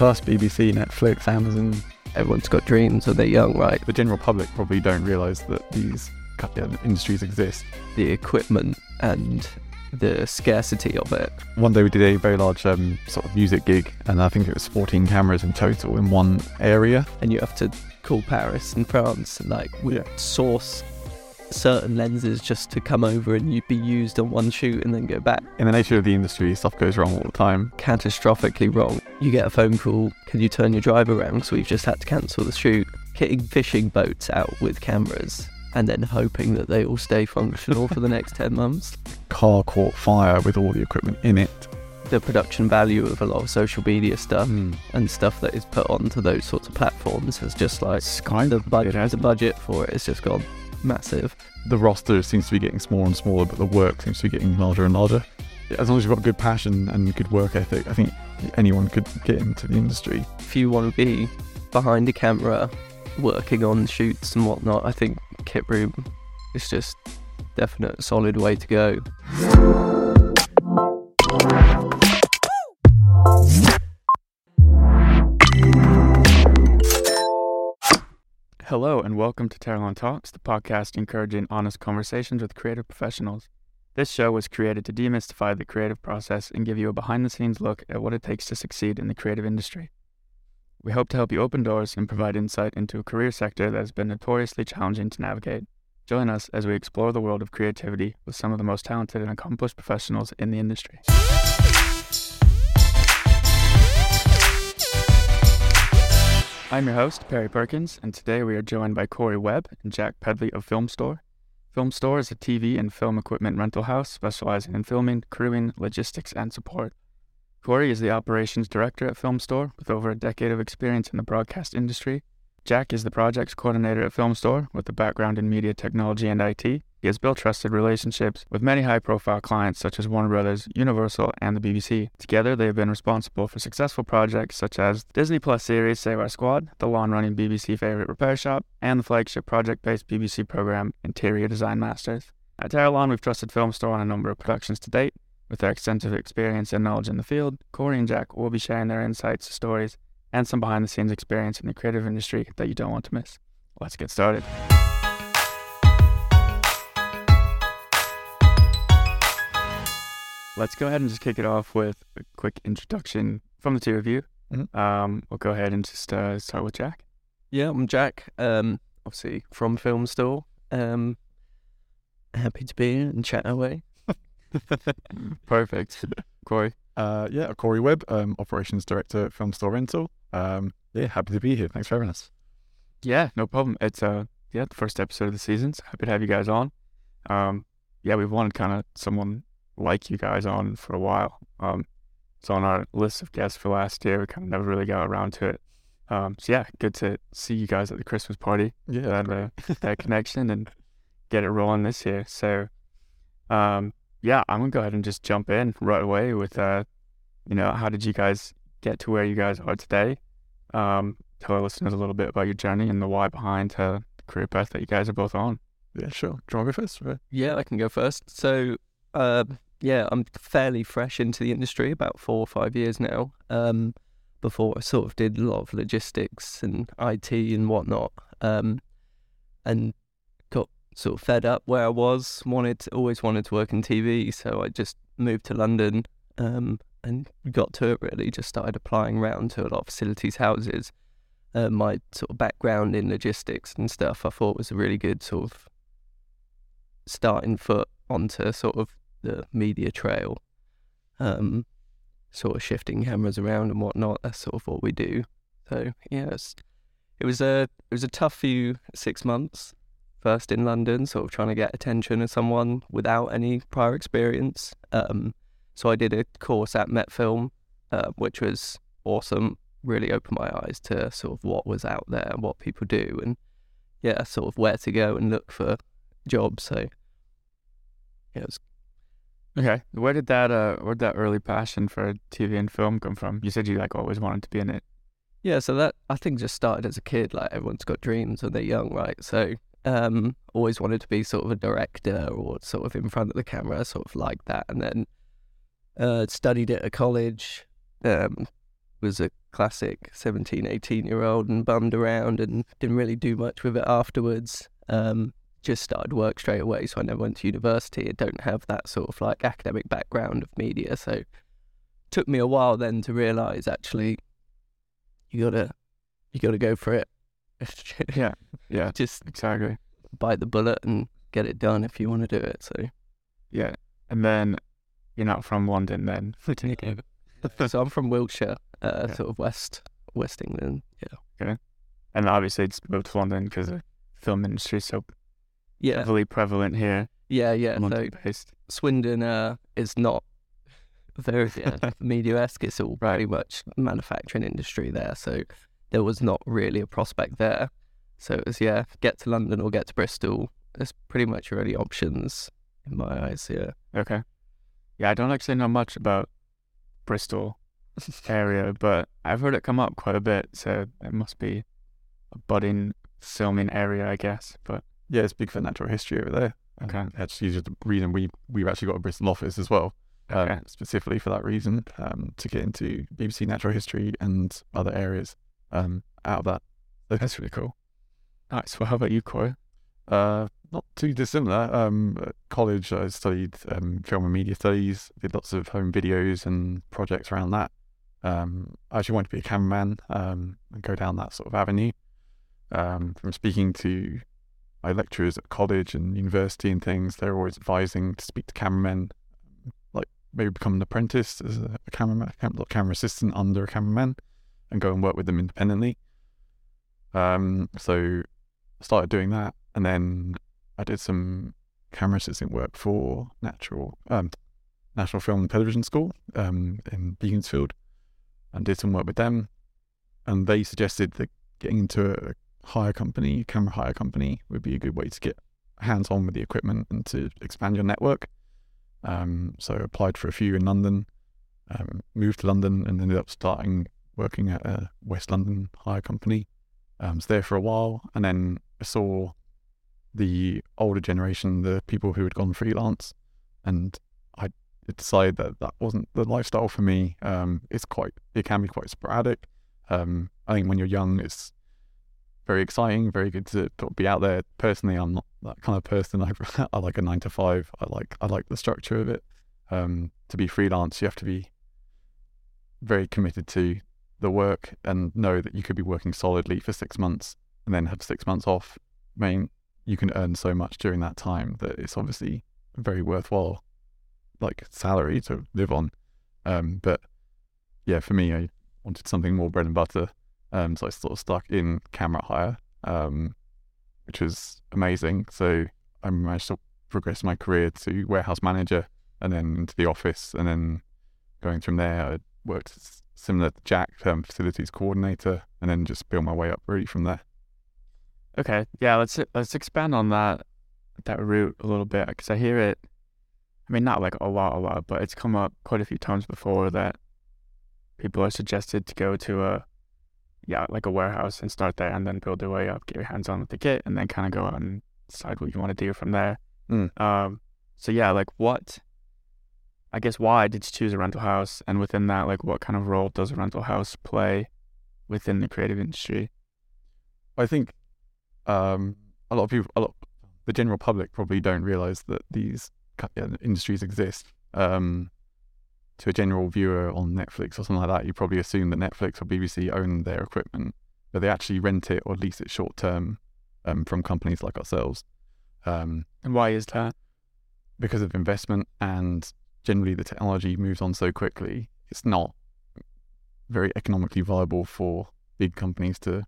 Plus, BBC, Netflix, Amazon. Everyone's got dreams when they're young, right? The general public probably don't realise that these yeah, industries exist. The equipment and the scarcity of it. One day we did a very large um, sort of music gig, and I think it was 14 cameras in total in one area. And you have to call Paris and France and like Yeah. source certain lenses just to come over and you'd be used on one shoot and then go back. In the nature of the industry, stuff goes wrong all the time. Catastrophically wrong. You get a phone call, can you turn your drive around? Because we've just had to cancel the shoot. Kitting fishing boats out with cameras and then hoping that they all stay functional for the next 10 months. Car caught fire with all the equipment in it. The production value of a lot of social media stuff Mm. and stuff that is put onto those sorts of platforms has just like Sky the budget, it has the budget for it has just gone massive. the roster seems to be getting smaller and smaller, but the work seems to be getting larger and larger. As long as you've got good passion and good work ethic, I think anyone could get into the industry. If you want to be behind a camera, working on shoots and whatnot, I think Kit Room is just definite solid way to go. Hello, and welcome to Terralon Talks, the podcast encouraging honest conversations with creative professionals. This show was created to demystify the creative process and give you a behind the scenes look at what it takes to succeed in the creative industry. We hope to help you open doors and provide insight into a career sector that has been notoriously challenging to navigate. Join us as we explore the world of creativity with some of the most talented and accomplished professionals in the industry. I'm your host, Perry Perkins, and today we are joined by Corey Webb and Jack Pedley of Film Store. Film Store is a TV and film equipment rental house specializing in filming, crewing, logistics, and support. Corey is the operations director at Film Store with over a decade of experience in the broadcast industry. Jack is the projects coordinator at Film Store with a background in media technology and IT. He has built trusted relationships with many high profile clients such as Warner Brothers, Universal, and the BBC. Together, they have been responsible for successful projects such as the Disney Plus series Save Our Squad, the long running BBC favorite repair shop, and the flagship project based BBC program Interior Design Masters. At Terralon, we've trusted Film Store on a number of productions to date. With their extensive experience and knowledge in the field, Corey and Jack will be sharing their insights, stories, and some behind the scenes experience in the creative industry that you don't want to miss. Let's get started. Let's go ahead and just kick it off with a quick introduction from the two of you. Mhm. Um, we'll go ahead and just uh, start with Jack. Yeah, I'm Jack, um, obviously from Film Store. Um, happy to be here and chat away. Perfect. Corey. Uh, yeah, Corey Webb, um, operations director at Film Store Rental. Um, yeah, happy to be here. Thanks for having us. Yeah, no problem. It's uh yeah, the first episode of the season. So happy to have you guys on. Um yeah, we've wanted kind of someone like you guys on for a while. Um it's on our list of guests for last year. We kind of never really got around to it. Um so yeah, good to see you guys at the Christmas party. Yeah, That uh, that connection and get it rolling this year. So um yeah, I'm gonna go ahead and just jump in right away with uh you know, how did you guys get to where you guys are today? Um tell our listeners a little bit about your journey and the why behind uh, the career path that you guys are both on. yeah, sure. Do you want to go first? Right. Yeah, I can go first. So, uh, yeah, I'm fairly fresh into the industry, about four or five years now. Um, before I sort of did a lot of logistics and IT and whatnot, um, and got sort of fed up where I was. Wanted, always wanted to work in TV, so I just moved to London um, and got to it. Really, just started applying around to a lot of facilities houses. Uh, my sort of background in logistics and stuff, I thought was a really good sort of starting foot onto sort of the media trail, um, sort of shifting cameras around and whatnot. That's sort of what we do. So yeah, it was a it was a tough few six months. First in London, sort of trying to get attention of someone without any prior experience. Um, so I did a course at Met Film, uh, which was awesome. Really opened my eyes to sort of what was out there, and what people do, and yeah, sort of where to go and look for jobs. So yeah, it was Okay, where did that uh, where did that early passion for TV and film come from? You said you like always wanted to be in it. Yeah, so that I think just started as a kid. Like everyone's got dreams when they're young, right? So um, always wanted to be sort of a director or sort of in front of the camera, sort of like that. And then uh, studied at a college. Um, was a classic 17, 18 year old and bummed around and didn't really do much with it afterwards. Um, just started work straight away, so I never went to university. I don't have that sort of like academic background of media, so it took me a while then to realize actually you gotta you gotta go for it. Yeah, yeah, just exactly. bite the bullet and get it done if you want to do it. So Yeah, and then you're not from London, then. so I'm from Wiltshire, uh, Yeah. sort of west West England. Yeah, Okay. And obviously, it's moved to London because the film industry is so yeah, heavily prevalent here. yeah, yeah. So London based. Swindon uh, is not very yeah, media esque. It's all pretty much manufacturing industry there. So there was not really a prospect there. So it was yeah, get to London or get to Bristol. There's pretty much your only options in my eyes. Yeah. Okay. Yeah, I don't actually know much about Bristol area, but I've heard it come up quite a bit, so it must be a budding filming area, I guess. But Yeah, it's big for natural history over there. Okay. Um, that's usually the reason we we've actually got a Bristol office as well, um, Okay. specifically for that reason, um, to get into BBC natural history and other areas um, out of that. that's really cool. Nice. Well, how about you, Corey? Uh, not too dissimilar. Um, at college, I studied um, film and media studies, did lots of home videos and projects around that. Um, I actually wanted to be a cameraman um, and go down that sort of avenue. Um, from speaking to my lecturers at college and university and things, they're always advising to speak to cameramen, like maybe become an apprentice as a, cameraman, cam- like camera assistant under a cameraman, and go and work with them independently. Um, so I started doing that, and then I did some camera assistant work for Natural um, National Film and Television School um, in Beaconsfield, and did some work with them. And they suggested that getting into a hire company, camera hire company, would be a good way to get hands on with the equipment and to expand your network. Um, so I applied for a few in London, um, moved to London, and ended up starting working at a West London hire company. Um, was there for a while, and then I saw the older generation, the people who had gone freelance, and I decided that that wasn't the lifestyle for me. Um, it's quite, it can be quite sporadic. Um, I think when you're young, it's very exciting, very good to, be out there. Personally, I'm not that kind of person. I, I like a nine to five. I like I like the structure of it. Um, to be freelance, you have to be very committed to the work and know that you could be working solidly for six months and then have six months off. I mean, you can earn so much during that time that it's obviously very worthwhile like salary to live on. Um, but yeah, for me, I wanted something more bread and butter. Um, so I sort of stuck in camera hire, um, which was amazing. So I managed to progress my career to warehouse manager and then into the office. And then going from there, I worked similar to Jack, um, facilities coordinator, and then just build my way up really from there. Okay, yeah, let's let's expand on that that route a little bit because I hear it. I mean, not like a lot, a lot, but it's come up quite a few times before that people are suggested to go to a yeah, like a warehouse and start there and then build your way up, get your hands on with the kit, and then kind of go out and decide what you want to do from there. Mm. Um, so yeah, like what? I guess why did you choose a rental house, and within that, like what kind of role does a rental house play within the creative industry? I think um, a lot of people, a lot, the general public probably don't realize that these uh, industries exist. Um, to a general viewer on Netflix or something like that, you probably assume that Netflix or BBC own their equipment, but they actually rent it or lease it short term um, from companies like ourselves. Um, And why is that? because of investment and generally the technology moves on so quickly, it's not very economically viable for big companies to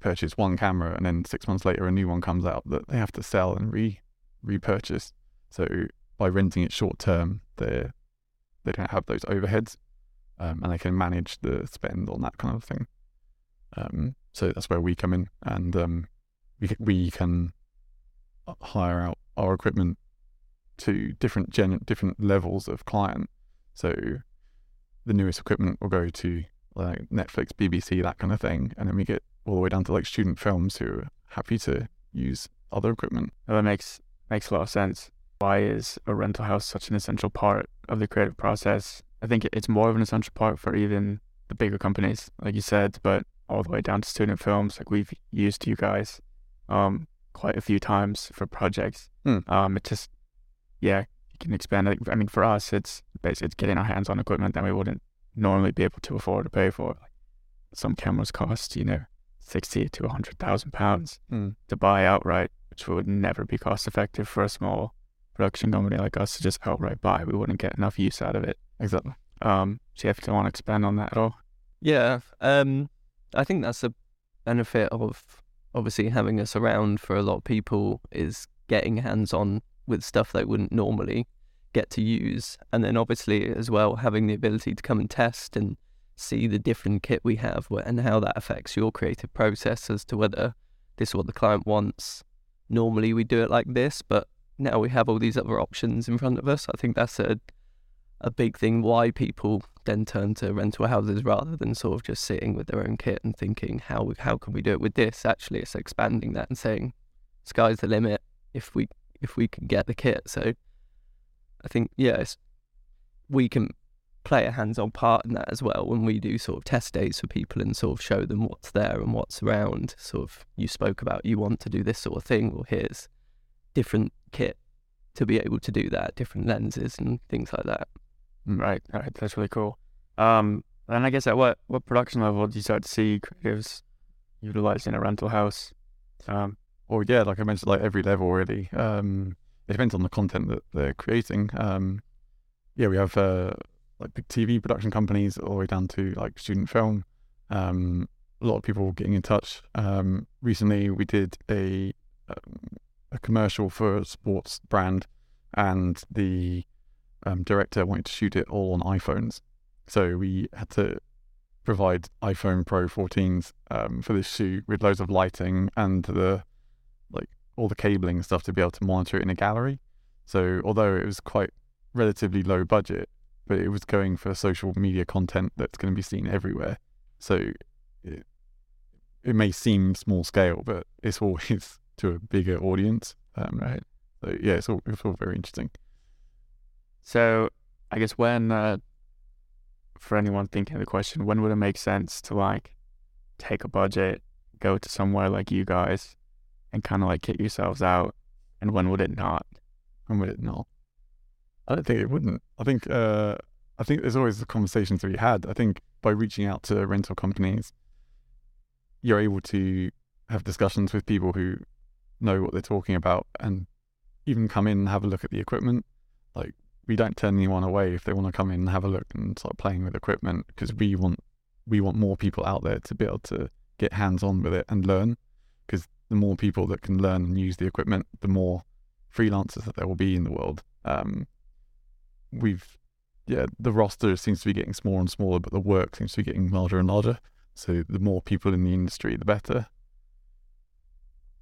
purchase one camera and then six months later a new one comes out that they have to sell and re repurchase. So by renting it short term, they they don't have those overheads um, and they can manage the spend on that kind of thing. Um, so that's where we come in and um, we we can hire out our equipment to different gen- different levels of client. So the newest equipment will go to like Netflix, BBC, that kind of thing, and then we get all the way down to like student films who are happy to use other equipment. Well, that makes makes a lot of sense. Why is a rental house such an essential part of the creative process? I think it's more of an essential part for even the bigger companies, like you said, but all the way down to student films. Like we've used you guys um, quite a few times for projects. Hmm. Um, it just, yeah, you can expand. I mean, for us, it's basically it's getting our hands on equipment that we wouldn't normally be able to afford to pay for. Some cameras cost, you know, sixty to hundred thousand pounds Hmm. to buy outright, which would never be cost effective for a small production company like us to just outright buy. We wouldn't get enough use out of it. Exactly. Um, so you have to want to expand on that at all. Yeah, um, I think that's a benefit of obviously having us around for a lot of people is getting hands on with stuff they wouldn't normally get to use, and then obviously as well having the ability to come and test and see the different kit we have and how that affects your creative process as to whether this is what the client wants. Normally we do it like this, but now we have all these other options in front of us. I think that's a a big thing why people then turn to rental houses rather than sort of just sitting with their own kit and thinking how how can we do it with this? Actually it's expanding that and saying sky's the limit if we if we can get the kit. So i think yes we can play a hands-on part in that as well when we do sort of test days for people and sort of show them what's there and what's around. Sort of you spoke about you want to do this sort of thing. Or here's different kit to be able to do that different lenses and things like that Right, right. That's really cool. Um, and I guess at what what production level do you start to see creatives utilizing a rental house? Um, Or yeah, like I mentioned, like every level really. Um, it depends on the content that they're creating. Um, yeah, we have uh, like big TV production companies all the way down to like student film. Um, a lot of people getting in touch. Um, recently, we did a um, a commercial for a sports brand, and the um, director wanted to shoot it all on iPhones. So we had to provide iPhone Pro 14s um, for this shoot with loads of lighting and the like all the cabling stuff to be able to monitor it in a gallery. So although it was quite relatively low budget, but it was going for social media content that's going to be seen everywhere. So it, it may seem small scale, but it's always to a bigger audience. Um, right. So yeah, it's all, it's all very interesting. So I guess when uh, for anyone thinking the question, when would it make sense to like take a budget, go to somewhere like you guys, and kind of like get yourselves out, and when would it not? When would it not? I don't think it wouldn't. I think uh, I think there's always the conversations to be had. I think by reaching out to rental companies, you're able to have discussions with people who know what they're talking about and even come in and have a look at the equipment. Like we don't turn anyone away if they want to come in and have a look and start playing with equipment because we want we want more people out there to be able to get hands on with it and learn. Because the more people that can learn and use the equipment, the more freelancers that there will be in the world. Um, we've yeah, the roster seems to be getting smaller and smaller, but the work seems to be getting larger and larger. So the more people in the industry, the better.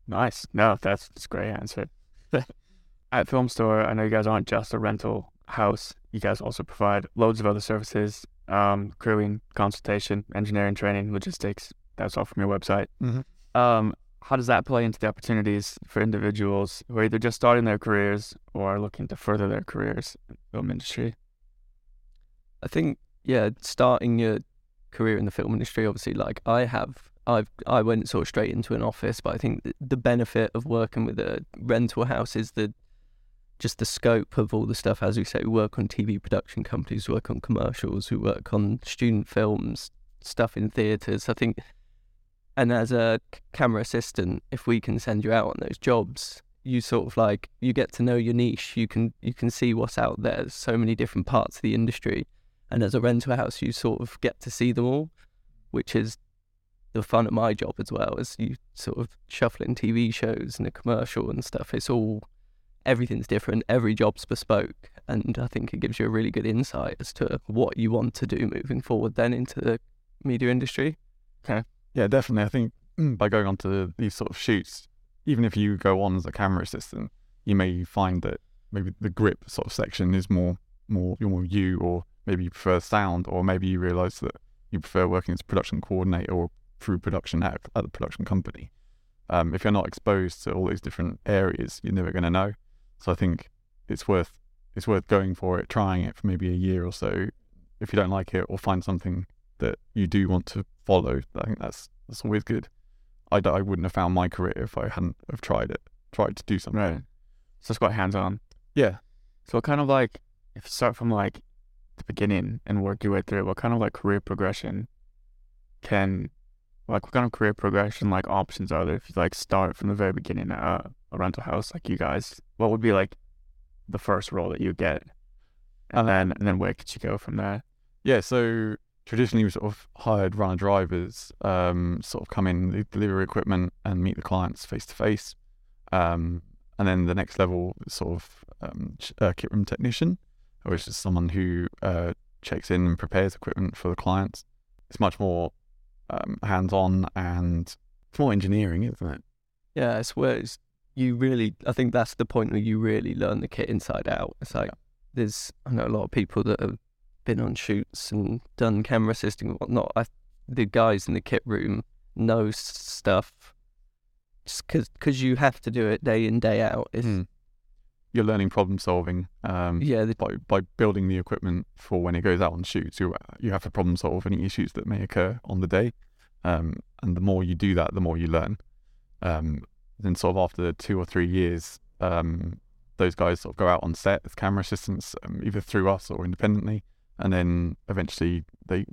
Nice. No, that's, that's a great answer. At Film Store, I know you guys aren't just a rental house. You guys also provide loads of other services, um, crewing, consultation, engineering training, logistics. That's all from your website. Mhm. Um, how does that play into the opportunities for individuals who are either just starting their careers or are looking to further their careers in the film industry? I think yeah, starting your career in the film industry, obviously, like I have, I've I went sort of straight into an office, but I think the benefit of working with a rental house is the just the scope of all the stuff. As we say, we work on TV production companies, we work on commercials, we work on student films, stuff in theatres. I think, and as a camera assistant, if we can send you out on those jobs, you sort of like you get to know your niche. You can you can see what's out there. There's so many different parts of the industry and as a rental house you sort of get to see them all which is the fun of my job as well as you sort of shuffling tv shows and a commercial and stuff it's all everything's different every job's bespoke and i think it gives you a really good insight as to what you want to do moving forward then into the media industry Okay. Yeah, definitely. I think mm, by going on to these sort of shoots, even if you go on as a camera assistant, you may find that maybe the grip sort of section is more more you're more you, or maybe you prefer sound, or maybe you realise that you prefer working as a production coordinator or through production at, at the production company. Um, if you're not exposed to all these different areas, you're never going to know. So I think it's worth it's worth going for it, trying it for maybe a year or so. If you don't like it or find something that you do want to follow. I think that's that's always good. I, I wouldn't have found my career if I hadn't have tried it, tried to do something. Right. So it's quite hands on. Yeah. So what kind of like if you start from like the beginning and work your way through, what kind of like career progression can like what kind of career progression like options are there if you like start from the very beginning at a, a rental house like you guys? What would be like the first role that you get? And Uh, then and then where could you go from there? Yeah, so traditionally we sort of hired runner drivers, um, sort of come in, deliver equipment and meet the clients face to face. Um, and then the next level sort of um, uh, kit room technician, which is someone who uh, checks in and prepares equipment for the clients. It's much more um, hands on and it's more engineering, isn't it? Yeah, it's where it's, you really. I think that's the point where you really learn the kit inside out. It's like there's I know a lot of people that have been on shoots and done camera assisting and whatnot. I, the guys in the kit room know stuff just because you have to do it day in day out. It's, Mm. You're learning problem solving. Um, Yeah, the, by by building the equipment for when it goes out on shoots, you you have to problem solve any issues that may occur on the day, um, and the more you do that, the more you learn. Um, then sort of after two or three years, um, those guys sort of go out on set as camera assistants, um, either through us or independently, and then eventually they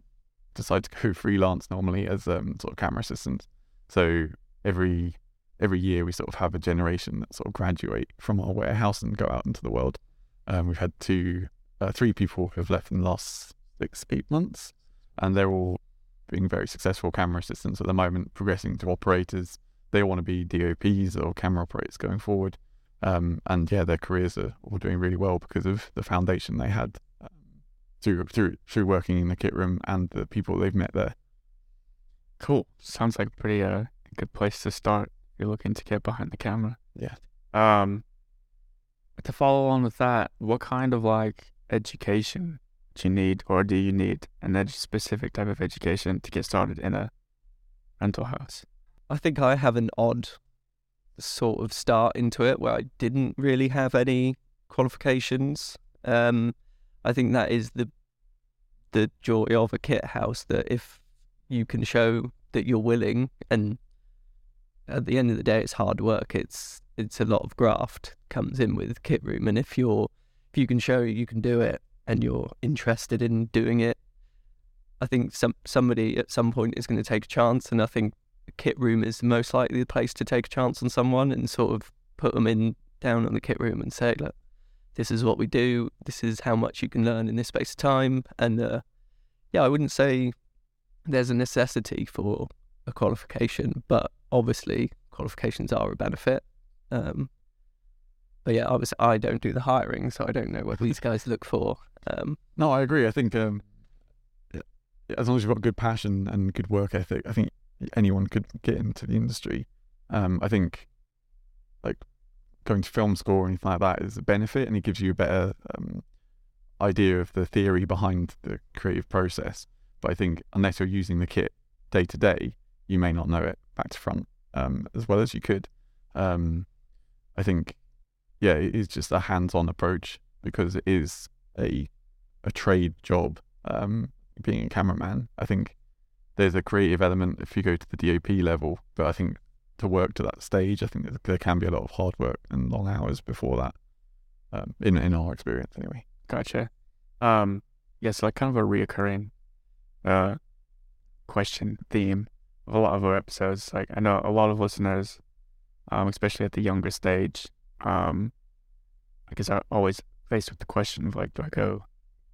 decide to go freelance normally as um, sort of camera assistants. So every every year we sort of have a generation that sort of graduate from our warehouse and go out into the world. Um, we've had two, uh, three people who have left in the last six, eight months, and they're all being very successful camera assistants at the moment, progressing to operators. They want to be DOPs or camera operators going forward. Um, and yeah, their careers are all doing really well because of the foundation they had um, through through through working in the kit room and the people they've met there. Cool. Sounds like a pretty uh, good place to start. You're looking to get behind the camera. Yeah. Um, to follow on with that, what kind of like education do you need, or do you need an ed- specific type of education to get started in a rental house? I think I have an odd sort of start into it where I didn't really have any qualifications. Um, I think that is the the joy of a kit house that if you can show that you're willing and at the end of the day it's hard work it's it's a lot of graft comes in with kit room and if you're if you can show you can do it and you're interested in doing it I think some somebody at some point is going to take a chance and I think kit room is most likely the place to take a chance on someone and sort of put them in down on the kit room and say, look, this is what we do. This is how much you can learn in this space of time. And uh, yeah, I wouldn't say there's a necessity for a qualification, but obviously qualifications are a benefit. Um, but yeah, obviously I don't do the hiring, so I don't know what these guys look for. Um, No, I agree. I think um, as long as you've got good passion and good work ethic, I think anyone could get into the industry. Um, I think like going to film school or anything like that is a benefit, and it gives you a better um, idea of the theory behind the creative process. But I think unless you're using the kit day to day, you may not know it back to front um, as well as you could. Um, I think, yeah, it is just a hands-on approach because it is a a trade job. Um, being a cameraman, I think there's a creative element if you go to the DOP level, but I think to work to that stage, I think there- can be a lot of hard work and long hours before that. Um, in in our experience, anyway. Gotcha. Um, yes, like kind of a reoccurring uh question theme a lot of our episodes. Like I know a lot of listeners, um, especially at the younger stage, um, I guess are always faced with the question of like, do I go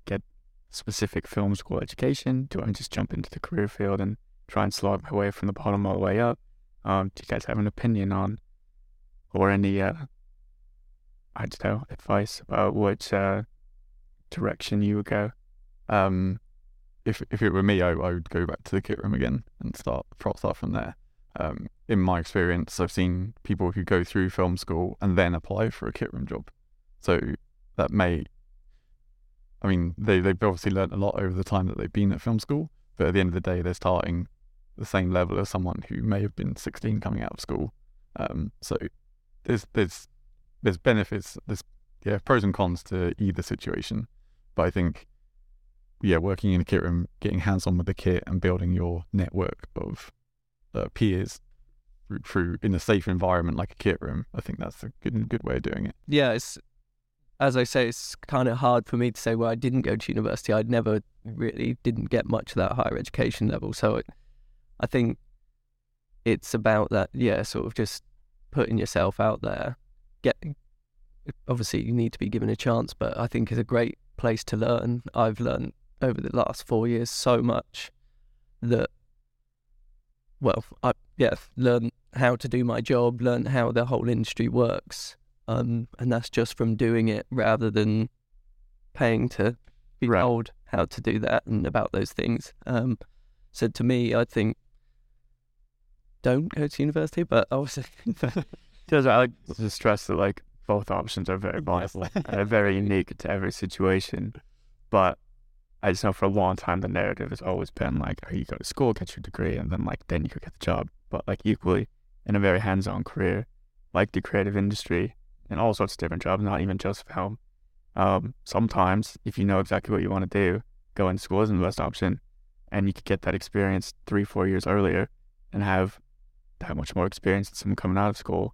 get specific film school education? Do I just jump into the career field and try and slog my way from the bottom all the way up? Um, do you guys have an opinion on or any uh I don't know, advice about which uh direction you would go? Um, if if it were me, I, I would go back to the kit room again and start start from there. Um, in my experience, I've seen people who go through film school and then apply for a kit room job. So that may, I mean, they they've obviously learned a lot over the time that they've been at film school. But at the end of the day, they're starting the same level as someone who may have been 16 coming out of school. Um, so there's there's there's benefits. There's yeah pros and cons to either situation. But I think yeah, working in a kit room, getting hands on with the kit, and building your network of uh, peers through, in a safe environment like a kit room. I think that's a good good way of doing it. Yeah, it's as I say, it's kind of hard for me to say. Well, I didn't go to university. I'd never really didn't get much of that higher education level. So it, I think it's about that. Yeah, sort of just putting yourself out there. Get obviously you need to be given a chance, but I think it's a great place to learn. I've learned over the last four years so much that well, I yeah, learned how to do my job, learned how the whole industry works. Um, and that's just from doing it rather than paying to be Right. told how to do that and about those things. Um, so to me, I think don't go to university, but obviously, Just I like to stress that like both options are very viable and are very unique to every situation. But I just know for a long time the narrative has always been like, oh, you go to school, get your degree, and then like then you could get the job. But like equally in a very hands-on career, like the creative industry and all sorts of different jobs, not even just film. Um, sometimes if you know exactly what you want to do, going to school isn't the best option, and you could get that experience three, four years earlier, and have that much more experience than someone coming out of school.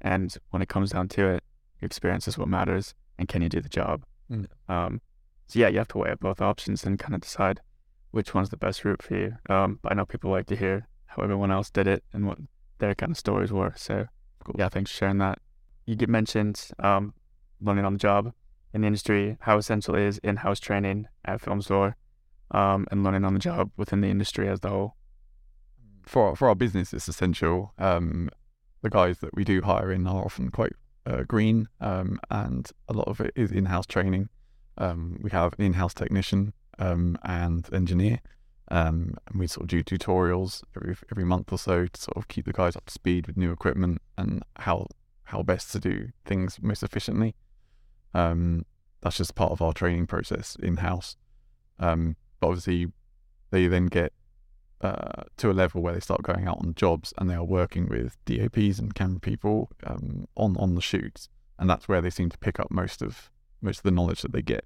And when it comes down to it, your experience is what matters, and can you do the job? Mm. Um, so yeah, you have to weigh up both options and kind of decide which one's the best route for you. Um, but I know people like to hear how everyone else did it and what their kind of stories were. So Cool. yeah, thanks for sharing that. You get mentioned um, learning on the job in the industry, how essential is in-house training at Film Store, um, and learning on the job within the industry as a whole. for our, for our business, it's essential. Um, the guys that we do hire in are often quite uh, green, um, and a lot of it is in-house training. Um, we have an in-house technician um, and engineer, um, and we sort of do tutorials every every month or so to sort of keep the guys up to speed with new equipment and how how best to do things most efficiently. Um, that's just part of our training process in-house. Um, but obviously, they then get uh, to a level where they start going out on jobs and they are working with DOPs and camera people um, on on the shoots, and that's where they seem to pick up most of most of the knowledge that they get,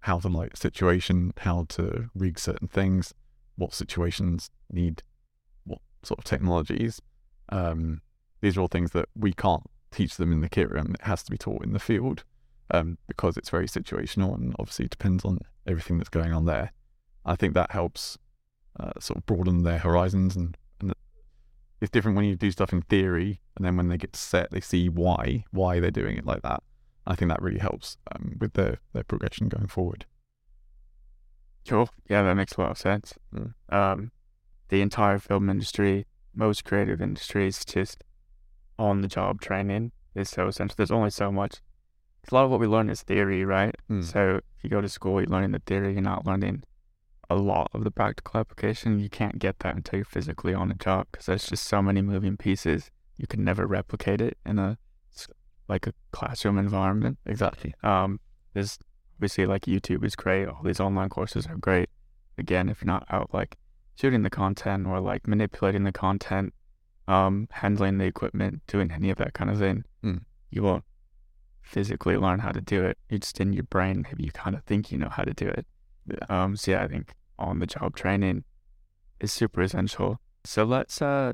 how to a situation, how to rig certain things, what situations need what sort of technologies. Um, these are all things that we can't teach them in the kit room. It has to be taught in the field um, because it's very situational and obviously depends on everything that's going on there. I think that helps uh, sort of broaden their horizons and it's different when you do stuff in theory and then when they get set they see why why they're doing it like that i think that really helps um, with their their progression going forward Cool. Yeah, that makes a lot of sense. Mm. Um, the entire film industry, most creative industries, just on the job training is so essential. There's only so much. A lot of what we learn is theory, right? Mm. So if you go to school, you're learning the theory, you're not learning a lot of the practical application. You can't get that until you're physically on the job because there's just so many moving pieces. You can never replicate it in a like a classroom environment. exactly Um, there's obviously like YouTube is great. All these online courses are great. Again, if you're not out like shooting the content or like manipulating the content, um, handling the equipment, doing any of that kind of thing, Mm. you won't physically learn how to do it. You just in your brain, maybe you kind of think you know how to do it. Yeah. Um, so yeah, I think on the job training is super essential. So let's uh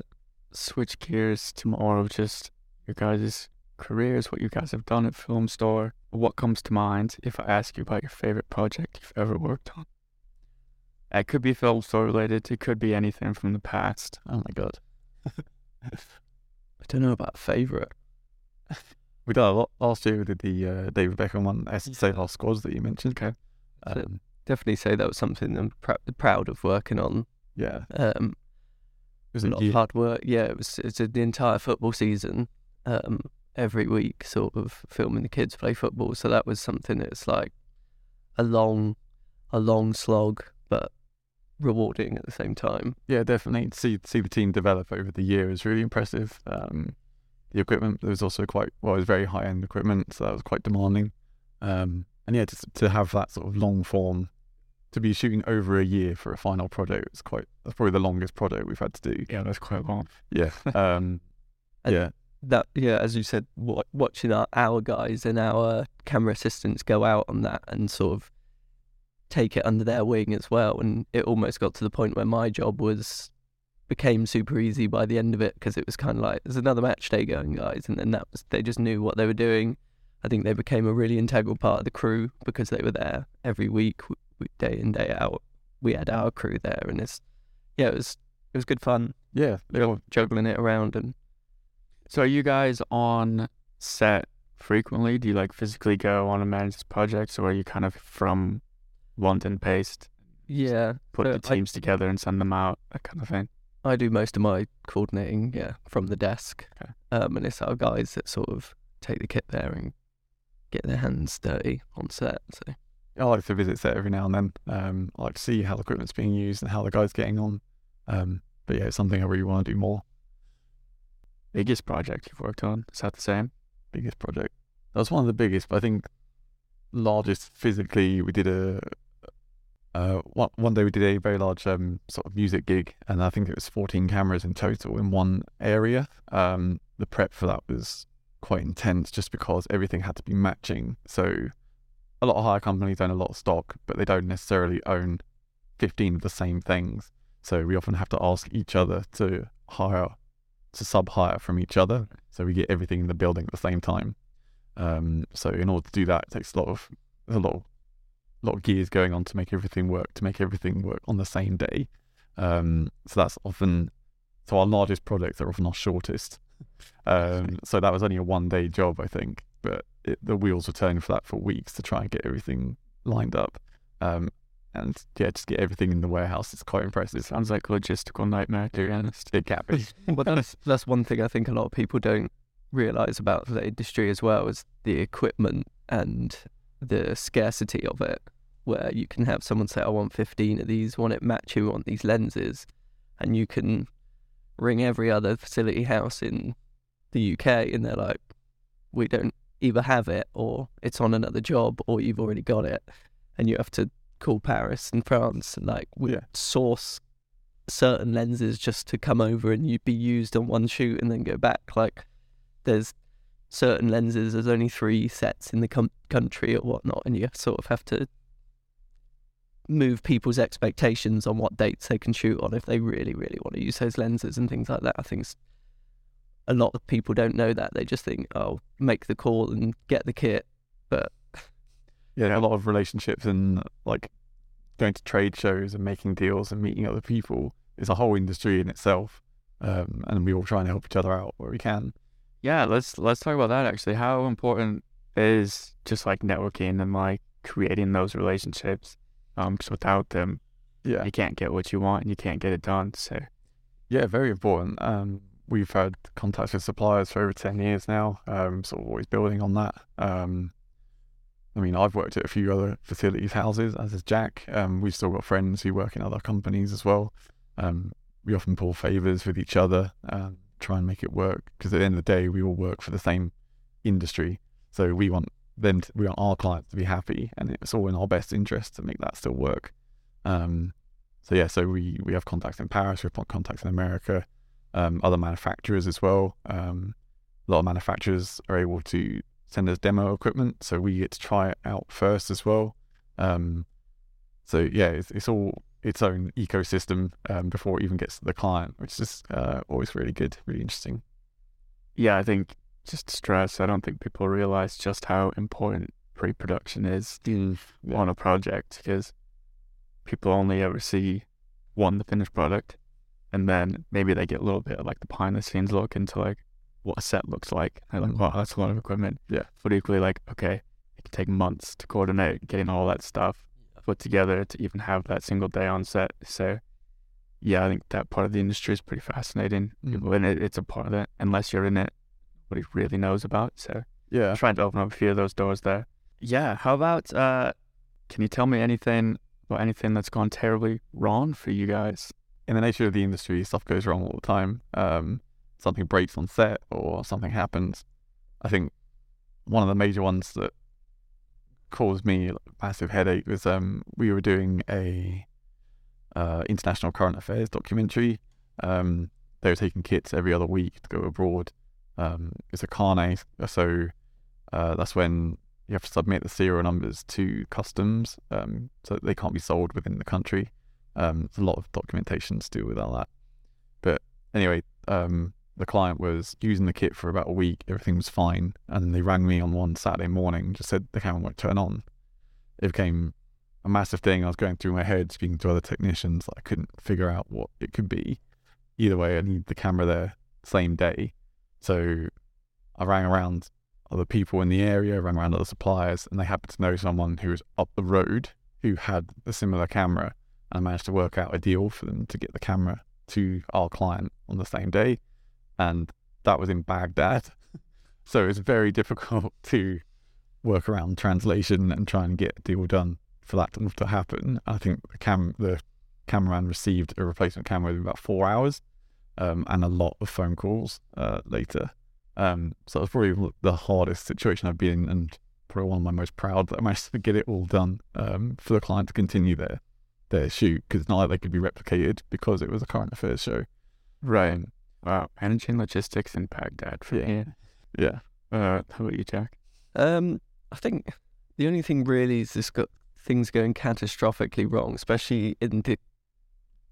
switch gears to more of just your guys' careers, what you guys have done at Film Store. What comes to mind if I ask you about your favorite project you've ever worked on? It could be Film Store related. It could be anything from the past. oh my god I don't know about favorite. we did a lot last year we did the uh, david beckham one Save Our Squads that you mentioned Okay. Um, Definitely say that was something I'm pr- proud of working on. yeah Um, it was a a lot of hard work. Yeah, it was it's the entire football season. Um, every week, sort of filming the kids play football. So that was something that's like a long, a long slog, but rewarding at the same time. yeah definitely see see the team develop over the year is really impressive um, the equipment there was also quite well it was very high end equipment so that was quite demanding um, and yeah to, to have that sort of long form to be shooting over a year for a final project it's quite that's probably the longest project we've had to do Yeah, that's quite long. yeah um, And- yeah That yeah, as you said, watching our, our guys and our camera assistants go out on that and sort of take it under their wing as well. And it almost got to the point where my job was became super easy by the end of it because it was kind of like there's another match day going, guys, and then that was they just knew what they were doing. I think they became a really integral part of the crew because they were there every week, day in day out. We had our crew there, and it's yeah, it was it was good fun Yeah, jug- juggling it around and So are you guys on set frequently? Do you like physically go on and manage projects, or are you kind of from London based, yeah, put the I- teams together and send them out, that kind of thing? I do most of my coordinating, yeah, from the desk. Okay. Um, and it's our guys that sort of take the kit there and get their hands dirty on set. So I like to visit set every now and then. Um, I like to see how the equipment's being used and how the guy's getting on. Um, but yeah, it's something I really want to do more. Biggest project you've worked on? Is that the same? Biggest project. That was one of the biggest, but I think largest physically. We did a uh, one one day we did a very large um, sort of music gig, and I think it was 14 cameras in total in one area. Um, the prep for that was quite intense, just because everything had to be matching. So a lot of hire companies own a lot of stock, but they don't necessarily own 15 of the same things. So we often have to ask each other to hire, to sub hire from each other. So we get everything in the building at the same time. Um, so in order to do that, it takes a lot of a lot of lot of gears going on to make everything work, to make everything work on the same day. Um, so that's often so our largest projects are often our shortest. Um, so that was only a one day job, I think, but it, the wheels were turning for that for weeks to try and get everything lined up. Um, and yeah, just get everything in the warehouse. It's quite impressive. It Sounds like a logistical nightmare, to be honest. It be. but that's that's one thing I think a lot of people don't realize about the industry as well is the equipment and the scarcity of it. Where you can have someone say, "I want 15 of these, want it matching, want these lenses," and you can ring every other facility house in the UK, and they're like, "We don't either have it, or it's on another job, or you've already got it," and you have to call Paris and France and like we Yeah. source certain lenses just to come over and you'd be used on one shoot and then go back. Like there's certain lenses, there's only three sets in the com- country or whatnot, and you sort of have to move people's expectations on what dates they can shoot on if they really, really want to use those lenses and things like that. I think a lot of people don't know that. They just think, oh, make the call and get the kit. But yeah, a lot of relationships and like going to trade shows and making deals and meeting other people is a whole industry in itself. Um, and we all try and help each other out where we can. Yeah, let's let's talk about that actually. How important is just like networking and like creating those relationships? Um, because without them, Yeah, you can't get what you want and you can't get it done. So yeah, very important. Um, we've had contacts with suppliers for over ten years now. Um, sort of always building on that. Um, I mean, I've worked at a few other facilities houses, as has Jack. Um, we've still got friends who work in other companies as well. Um, we often pull favors with each other, um, try and make it work. Because at the end of the day, we all work for the same industry, so we want them, to, we want our clients to be happy, and it's all in our best interest to make that still work. Um, so yeah, so we we have contacts in Paris, we've got contacts in America, um, other manufacturers as well. Um, a lot of manufacturers are able to send us demo equipment, so we get to try it out first as well. Um, so yeah, it's, it's all its own ecosystem um, before it even gets to the client, which is uh, always really good, really interesting. yeah, I think just stress. I don't think people realize just how important pre-production is Yeah. on a project because people only ever see one the finished product, and then maybe they get a little bit of like the behind the scenes look into like what a set looks like. And like, Mm. wow, that's a lot of equipment. Yeah. But equally, like, okay, it can take months to coordinate getting all that stuff put together to even have that single day on set. So, yeah, I think that part of the industry is pretty fascinating. Mm. People in it, it's a part of it. Unless you're in it, nobody really knows about. So, Yeah. trying to open up a few of those doors there. Yeah. How about uh can you tell me anything about anything that's gone terribly wrong for you guys? in the nature of the industry, stuff goes wrong all the time. Um, something breaks on set or something happens. I think one of the major ones that caused me a massive headache was um, we were doing a uh, international current affairs documentary. Um, they were taking kits every other week to go abroad. Um, it's a carnet, so uh, that's when you have to submit the serial numbers to customs, um, so they can't be sold within the country. Um, there's a lot of documentation to do with all that. But anyway, um, the client was using the kit for about a week. Everything was fine, and they rang me on one Saturday morning, just said the camera won't turn on. It became a massive thing. I was going through my head, speaking to other technicians. I couldn't figure out what it could be. Either way, I need the camera there same day. So I rang around other people in the area, rang around other suppliers, and they happened to know someone who was up the road who had a similar camera. And I managed to work out a deal for them to get the camera to our client on the same day. And that was in Baghdad. So it's very difficult to work around translation and try and get a deal done for that to, happen. I think the cam the cameraman received a replacement camera within about four hours, um, and a lot of phone calls uh, later. Um, so it's probably the hardest situation I've been in, and probably one of my most proud that I managed to get it all done um, for the client to continue their their shoot because it's not like they could be replicated because it was a current affairs show. Right. Um, Wow. Managing logistics in Baghdad for Yeah. me. yeah, Uh, how about you, Jack? Um, I think the only thing really is this got things going catastrophically wrong, especially in the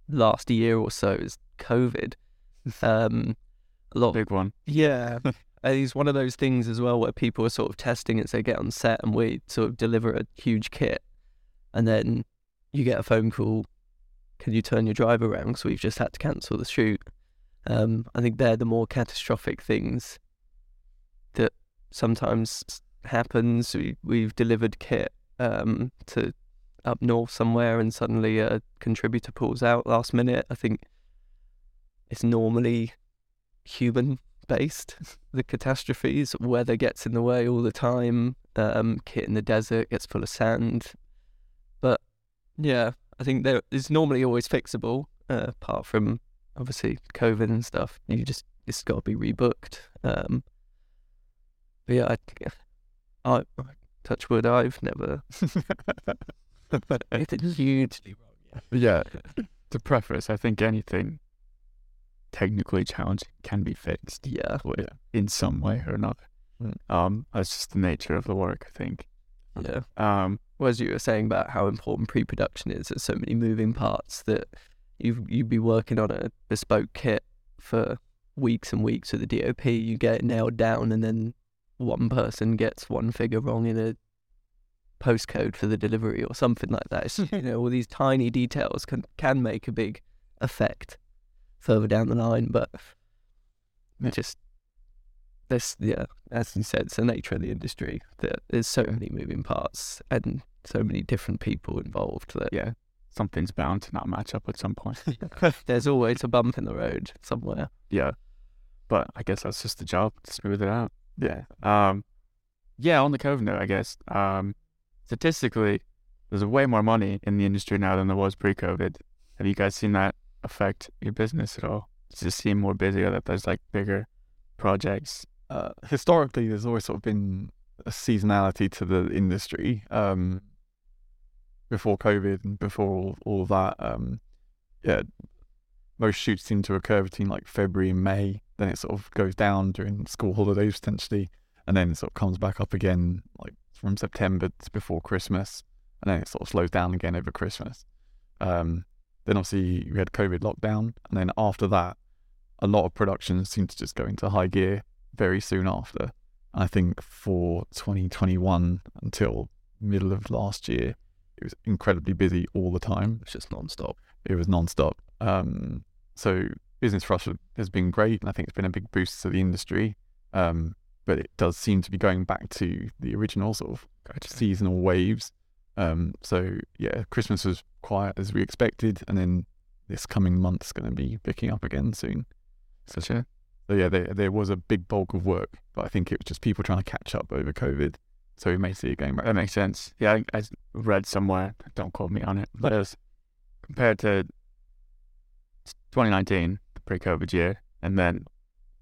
last year or so, is COVID. Um, a lot. Big one. Yeah. And it's one of those things as well where people are sort of testing as they get on set and we sort of deliver a huge kit and then you get a phone call, can you turn your drive around because we've just had to cancel the shoot. Um, I think they're the more catastrophic things that sometimes happens. We, we've delivered kit um, to up north somewhere and suddenly a contributor pulls out last minute. I think it's normally human based, the catastrophes. Weather gets in the way all the time. Um, kit in the desert gets full of sand. But yeah, I think there is normally always fixable, uh, apart from obviously COVID and stuff. You just it's got to be rebooked. Um, but yeah, I, I touch wood. I've never but it's hugely wrong. Yeah. to preface, I think anything technically challenging can be fixed Yeah, wi- in some way or another. Mm. Um, that's just the nature of the work, I think. yeah. Um, Well, as you were saying about how important pre-production is, there's so many moving parts that you you'd be working on a bespoke kit for weeks and weeks with the DOP. You get it nailed down, and then one person gets one figure wrong in a postcode for the delivery or something like that. It's, hmm. you know, all these tiny details can can make a big effect further down the line, but Yeah. just this, yeah, as you said, it's the nature of the industry that there's so many moving parts and so many different people involved that yeah, something's bound to not match up at some point. there's always a bump in the road somewhere. yeah. But I guess that's just the job to smooth it out. yeah. Um, yeah, on the COVID note, I guess. Um, statistically, there's way more money in the industry now than there was pre-COVID. Have you guys seen that affect your business at all? Does it seem more busy, or that there's like bigger projects? uh, historically, there's always sort of been a seasonality to the industry. Um, before COVID and before all, all that, um, yeah, most shoots seem to occur between like February and May. Then it sort of goes down during school holidays potentially, and then it sort of comes back up again like from September to before Christmas, and then it sort of slows down again over Christmas. Um, then obviously we had COVID lockdown, and then after that, a lot of productions seemed to just go into high gear very soon after. I think for 2021 until middle of last year, it was incredibly busy all the time. It's just non-stop. It was non-stop. Um, so business for us has been great, and I think it's been a big boost to the industry. Um, but it does seem to be going back to the original sort of seasonal waves. Um, so yeah, Christmas was quiet as we expected, and then this coming month's going to be picking up again soon. Such a So yeah, there there was a big bulk of work, but I think it was just people trying to catch up over COVID. So we may see it going back. That makes sense. Yeah, I, I read somewhere. Don't quote me on it, but it was compared to 2019, the pre-COVID year, and then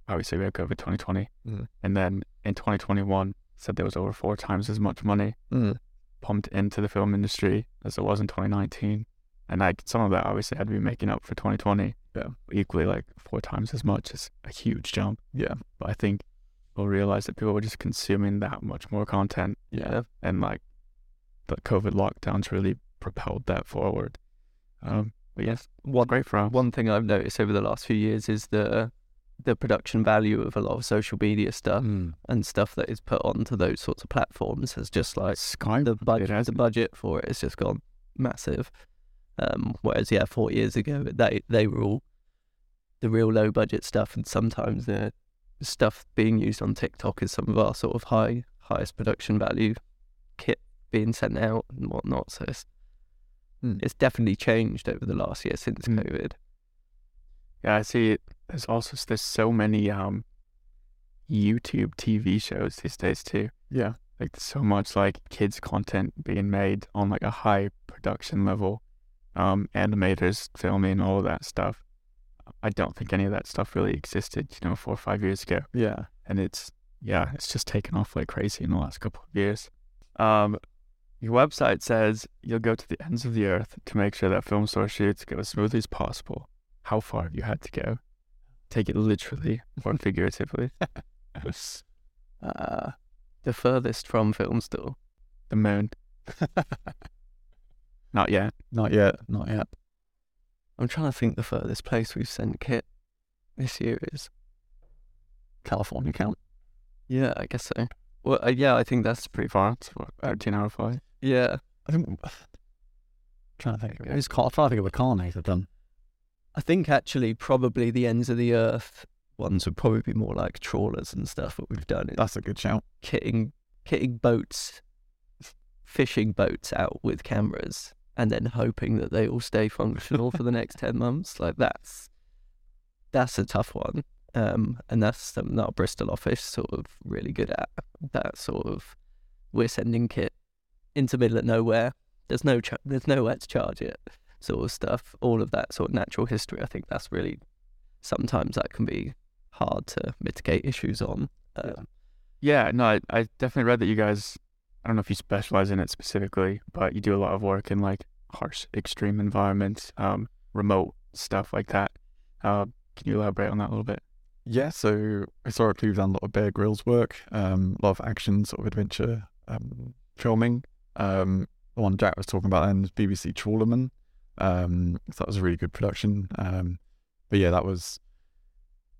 obviously we had COVID 2020, Mhm. and then in 2021 said there was over four times as much money Mm. pumped into the film industry as there was in 2019, and like some of that obviously had to be making up for 2020. Yeah. equally like four times as much is a huge jump. Yeah, But I think will realize that people were just consuming that much more content, Yeah. and like the COVID lockdowns really propelled that forward. Um, but yes, One great for one thing I've noticed over the last few years is the the production value of a lot of social media stuff Mm. and stuff that is put onto those sorts of platforms has just like Sky the budget the budget for it has just gone massive. Um, whereas yeah, four years ago they they were all the real low budget stuff, and sometimes the stuff being used on TikTok is some of our sort of high highest production value kit being sent out and whatnot. So it's Hmm. it's definitely changed over the last year since Hmm. COVID. Yeah, I see. It. There's also there's so many um YouTube TV shows these days too. Yeah. Like so much like kids content being made on like a high production level. Um, animators filming all of that stuff. I don't think any of that stuff really existed, you know, four or five years ago. Yeah. And it's yeah, it's just taken off like crazy in the last couple of years. Um, your website says you'll go to the ends of the earth to make sure that film store shoots go as smoothly as possible. How far have you had to go? Take it literally or figuratively. Uh, the furthest from film store. the moon. Not yet. Not yet. Not yet. I'm trying to think the furthest place we've sent kit this year is. California count. Yeah, I guess so. Well, uh, yeah, I think that's Pretty far. It's what, 13 hour flight. yeah. I think. trying to think. Of it. It's car, I'm trying to think of a carnet I've done. I think actually probably the ends of the earth ones would probably be more like trawlers and stuff. What we've done is That's a good shout. kitting kitting boats, fishing boats out with cameras, and then hoping that they all stay functional for the next ten months. Like that's that's a tough one, um, and that's something that our Bristol office sort of really good at. That sort of we're sending kit into middle of nowhere. There's no ch- there's nowhere to charge it, sort of stuff. All of that sort of natural history. I think that's really sometimes that can be hard to mitigate issues on. Um, Yeah, no, I, I definitely read that you guys, I don't know if you specialize in it specifically, but you do a lot of work in like harsh, extreme environments, um, remote stuff like that. Uh, can you elaborate on that a little bit? Yeah, so historically we've done a lot of Bear Grylls work, um, a lot of action sort of adventure um, filming. Um, the one Jack was talking about then was BBC Trawlerman. Um, so that was a really good production. Um, but yeah, that was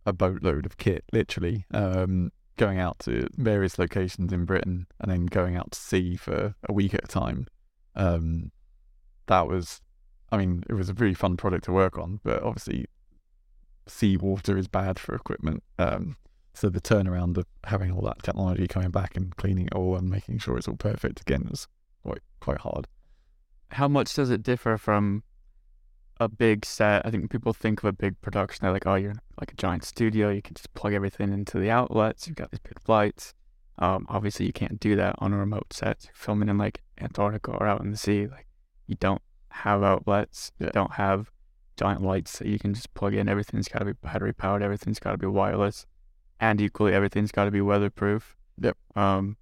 a boatload of kit, literally, um, going out to various locations in Britain and then going out to sea for a week at a time. Um, that was, I mean, it was a really fun project to work on, but obviously seawater is bad for equipment. Um, so the turnaround of having all that technology coming back and cleaning it all and making sure it's all perfect again was quite quite hard. How much does it differ from a big set? I think people think of a big production, they're like, oh, you're in, like a giant studio. You can just plug everything into the outlets. You've got these big lights. Um, obviously, you can't do that on a remote set. You're filming in like Antarctica or out in the sea. Like, you don't have outlets. You don't have giant lights that you can just plug in. Everything's got to be battery powered. Everything's got to be wireless, and equally, everything's got to be weatherproof. Yep. Um.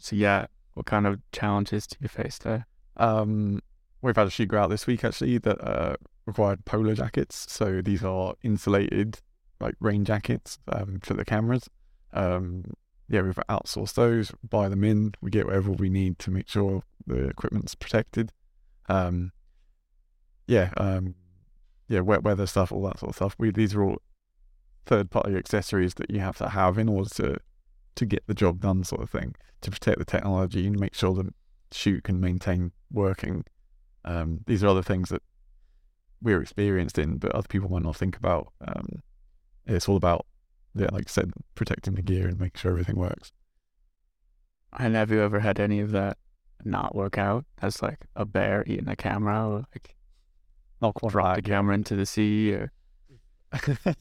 So yeah, what kind of challenges do you face there? Um, we've had a shoot go out this week actually that uh, required polar jackets. So these are insulated like rain jackets um, for the cameras. Um, yeah, we've outsourced those, buy them in. We get whatever we need to make sure the equipment's protected. Um, yeah, um, yeah, wet weather stuff, all that sort of stuff. We these are all third party accessories that you have to have in order to to get the job done, sort of thing, to protect the technology and make sure the shoot can maintain working. Um, these are other things that we're experienced in, but other people might not think about. Um, it's all about, yeah, like I said, protecting the gear and making sure everything works. And have you ever had any of that not work out as like a bear eating a camera or like Not quite right. the camera into the sea or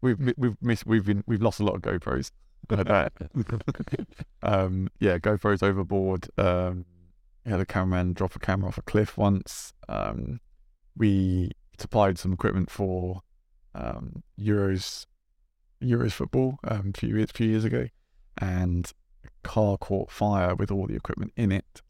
we've we've missed we've been we've lost a lot of GoPros. Um, yeah, GoPros overboard. Um, yeah, the cameraman drop a camera off a cliff once. Um, we supplied some equipment for um, Euros Euros football um, a few years few years ago, and a car caught fire with all the equipment in it.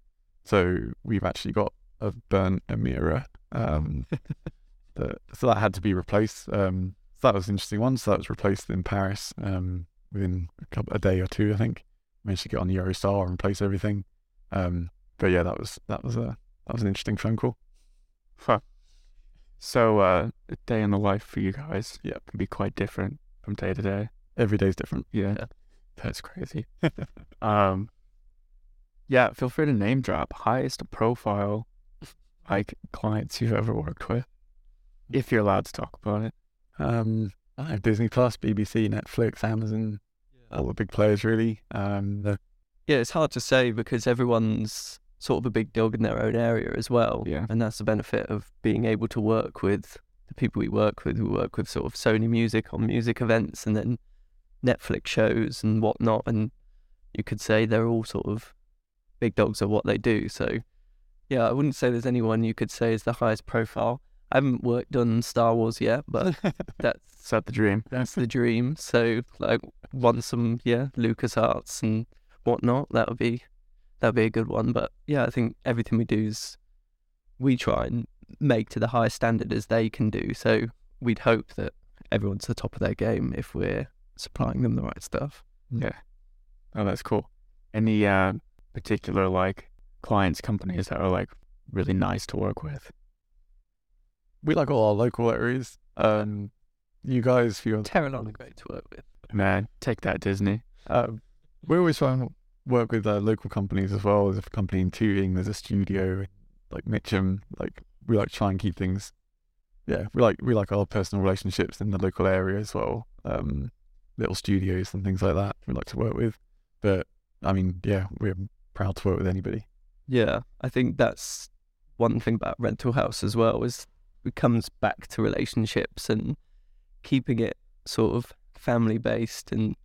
So we've actually got a burnt Amira. Um, that, so that had to be replaced. Um, so that was an interesting one. So that was replaced in Paris um, within a, couple, a day or two. I think managed to get on the Eurostar and replace everything. Um, but yeah, that was that was a that was an interesting phone call. Huh. So, uh, a day in the life for you guys Yeah. can be quite different from day to day. Every day's different. Yeah. Yeah. That's crazy. um, yeah, feel free to name drop highest profile like clients you've ever worked with, if you're allowed to talk about it. Um, I know, Disney Plus, BBC, Netflix, Amazon, all the big players really. Um, the, Yeah, it's hard to say because everyone's sort of a big dog in their own area as well. Yeah. And that's the benefit of being able to work with the people we work with. We work with sort of Sony Music on music events and then Netflix shows and whatnot. And you could say they're all sort of big dogs at what they do. So, yeah, I wouldn't say there's anyone you could say is the highest profile. I haven't worked on Star Wars yet, but that's that the dream? that's the dream. So like want some yeah Lucas Arts and whatnot. That would be that would be a good one. But yeah, I think everything we do is we try and make to the highest standard as they can do. So we'd hope that everyone's at the top of their game if we're supplying them the right stuff. Yeah. Oh, that's cool. Any uh, particular like clients, companies that are like really nice to work with? we like all our local areas. Um, you guys, for your Tailon are great to work with. Man, take that Disney. Um, we always try and work with uh, local companies as well. There's a company in Tooting, there's a studio like Mitcham. Like we like to try and keep things. Yeah, we like we like our personal relationships in the local area as well. Um, little studios and things like that. We like to work with, but I mean, yeah, we're proud to work with anybody. Yeah, I think that's one thing about rental house as well is it comes back to relationships and keeping it sort of family based and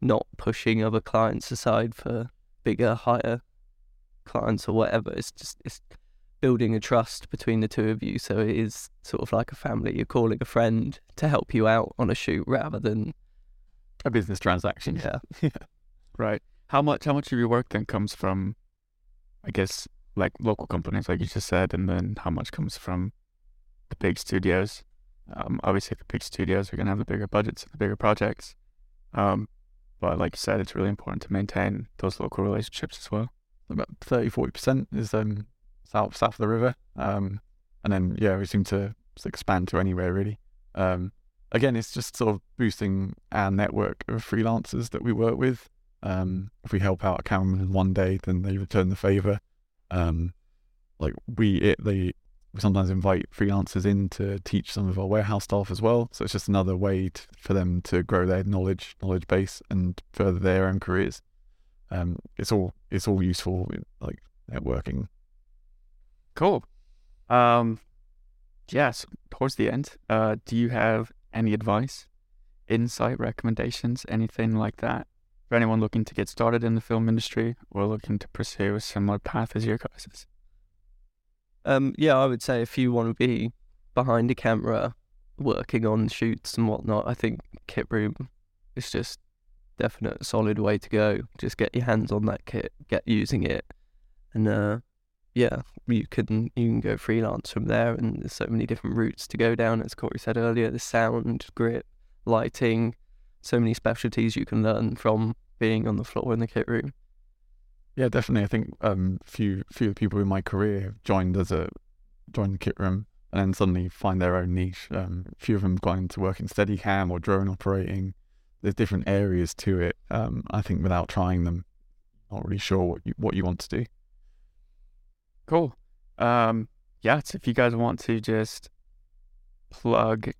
not pushing other clients aside for bigger, higher clients or whatever. It's just it's building a trust between the two of you. So it is sort of like a family. You're calling a friend to help you out on a shoot rather than A business transaction. yeah. yeah. Right. How much how much of your work then comes from I guess like local companies like you just said and then how much comes from the big studios? Um, obviously the big studios are gonna have the bigger budgets and the bigger projects. Um, but like you said, it's really important to maintain those local relationships as well. about 30 40 percent is um south south of the river. Um and then yeah we seem to expand to anywhere really. Um again it's just sort of boosting our network of freelancers that we work with. Um if we help out a cameraman one day then they return the favor. Um like we it they we sometimes invite freelancers in to teach some of our warehouse staff as well so it's just another way to, for them to grow their knowledge knowledge base and further their own careers um, it's all it's all useful like networking. Cool. Um, yes. Towards the end, uh, do you have any advice, insight, recommendations, anything like that for anyone looking to get started in the film industry or looking to pursue a similar path as your guys'? Um, yeah, I would say if you want to be behind a camera, working on shoots and whatnot, I think kit room is just definite solid way to go. Just get your hands on that kit, get using it, and uh, yeah, you can you can go freelance from there. And there's so many different routes to go down. As Corey said earlier, the sound, grip, lighting, so many specialties you can learn from being on the floor in the kit room. Yeah, definitely. I think um, few few people in my career have joined as a joined the kit room and then suddenly find their own niche. Um, a few of them gone into work in Steadicam or drone operating. There's different areas to it. Um, I think without trying them, not really sure what you what you want to do. Cool. Um, yeah, so if you guys want to just plug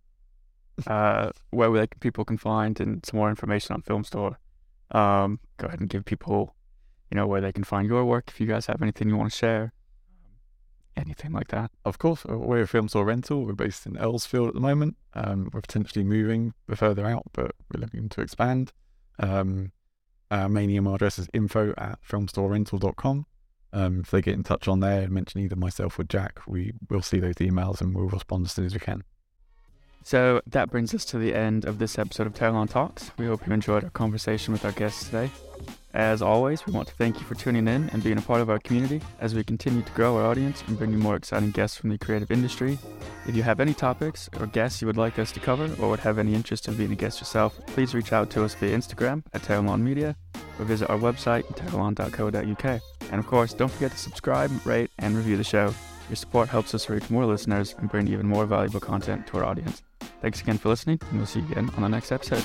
uh, where people can find and some more information on Film Store, um, go ahead and give people, you know, where they can find your work. If you guys have anything you want to share, anything like that. Of course, uh, we're a film store rental. We're based in Earlsfield at the moment. Um, we're potentially moving further out, but we're looking to expand. Um, our main email address is info at filmstorerental.com. Um, if they get in touch on there and mention either myself or Jack, we will see those emails and we'll respond as soon as we can. So that brings us to the end of this episode of Tailon Talks. We hope you enjoyed our conversation with our guests today. As always, we want to thank you for tuning in and being a part of our community as we continue to grow our audience and bring you more exciting guests from the creative industry. If you have any topics or guests you would like us to cover or would have any interest in being a guest yourself, please reach out to us via Instagram at Tailon Media or visit our website, tailon.co.uk. And of course, don't forget to subscribe, rate, and review the show. Your support helps us reach more listeners and bring even more valuable content to our audience. Thanks again for listening, and we'll see you again on the next episode.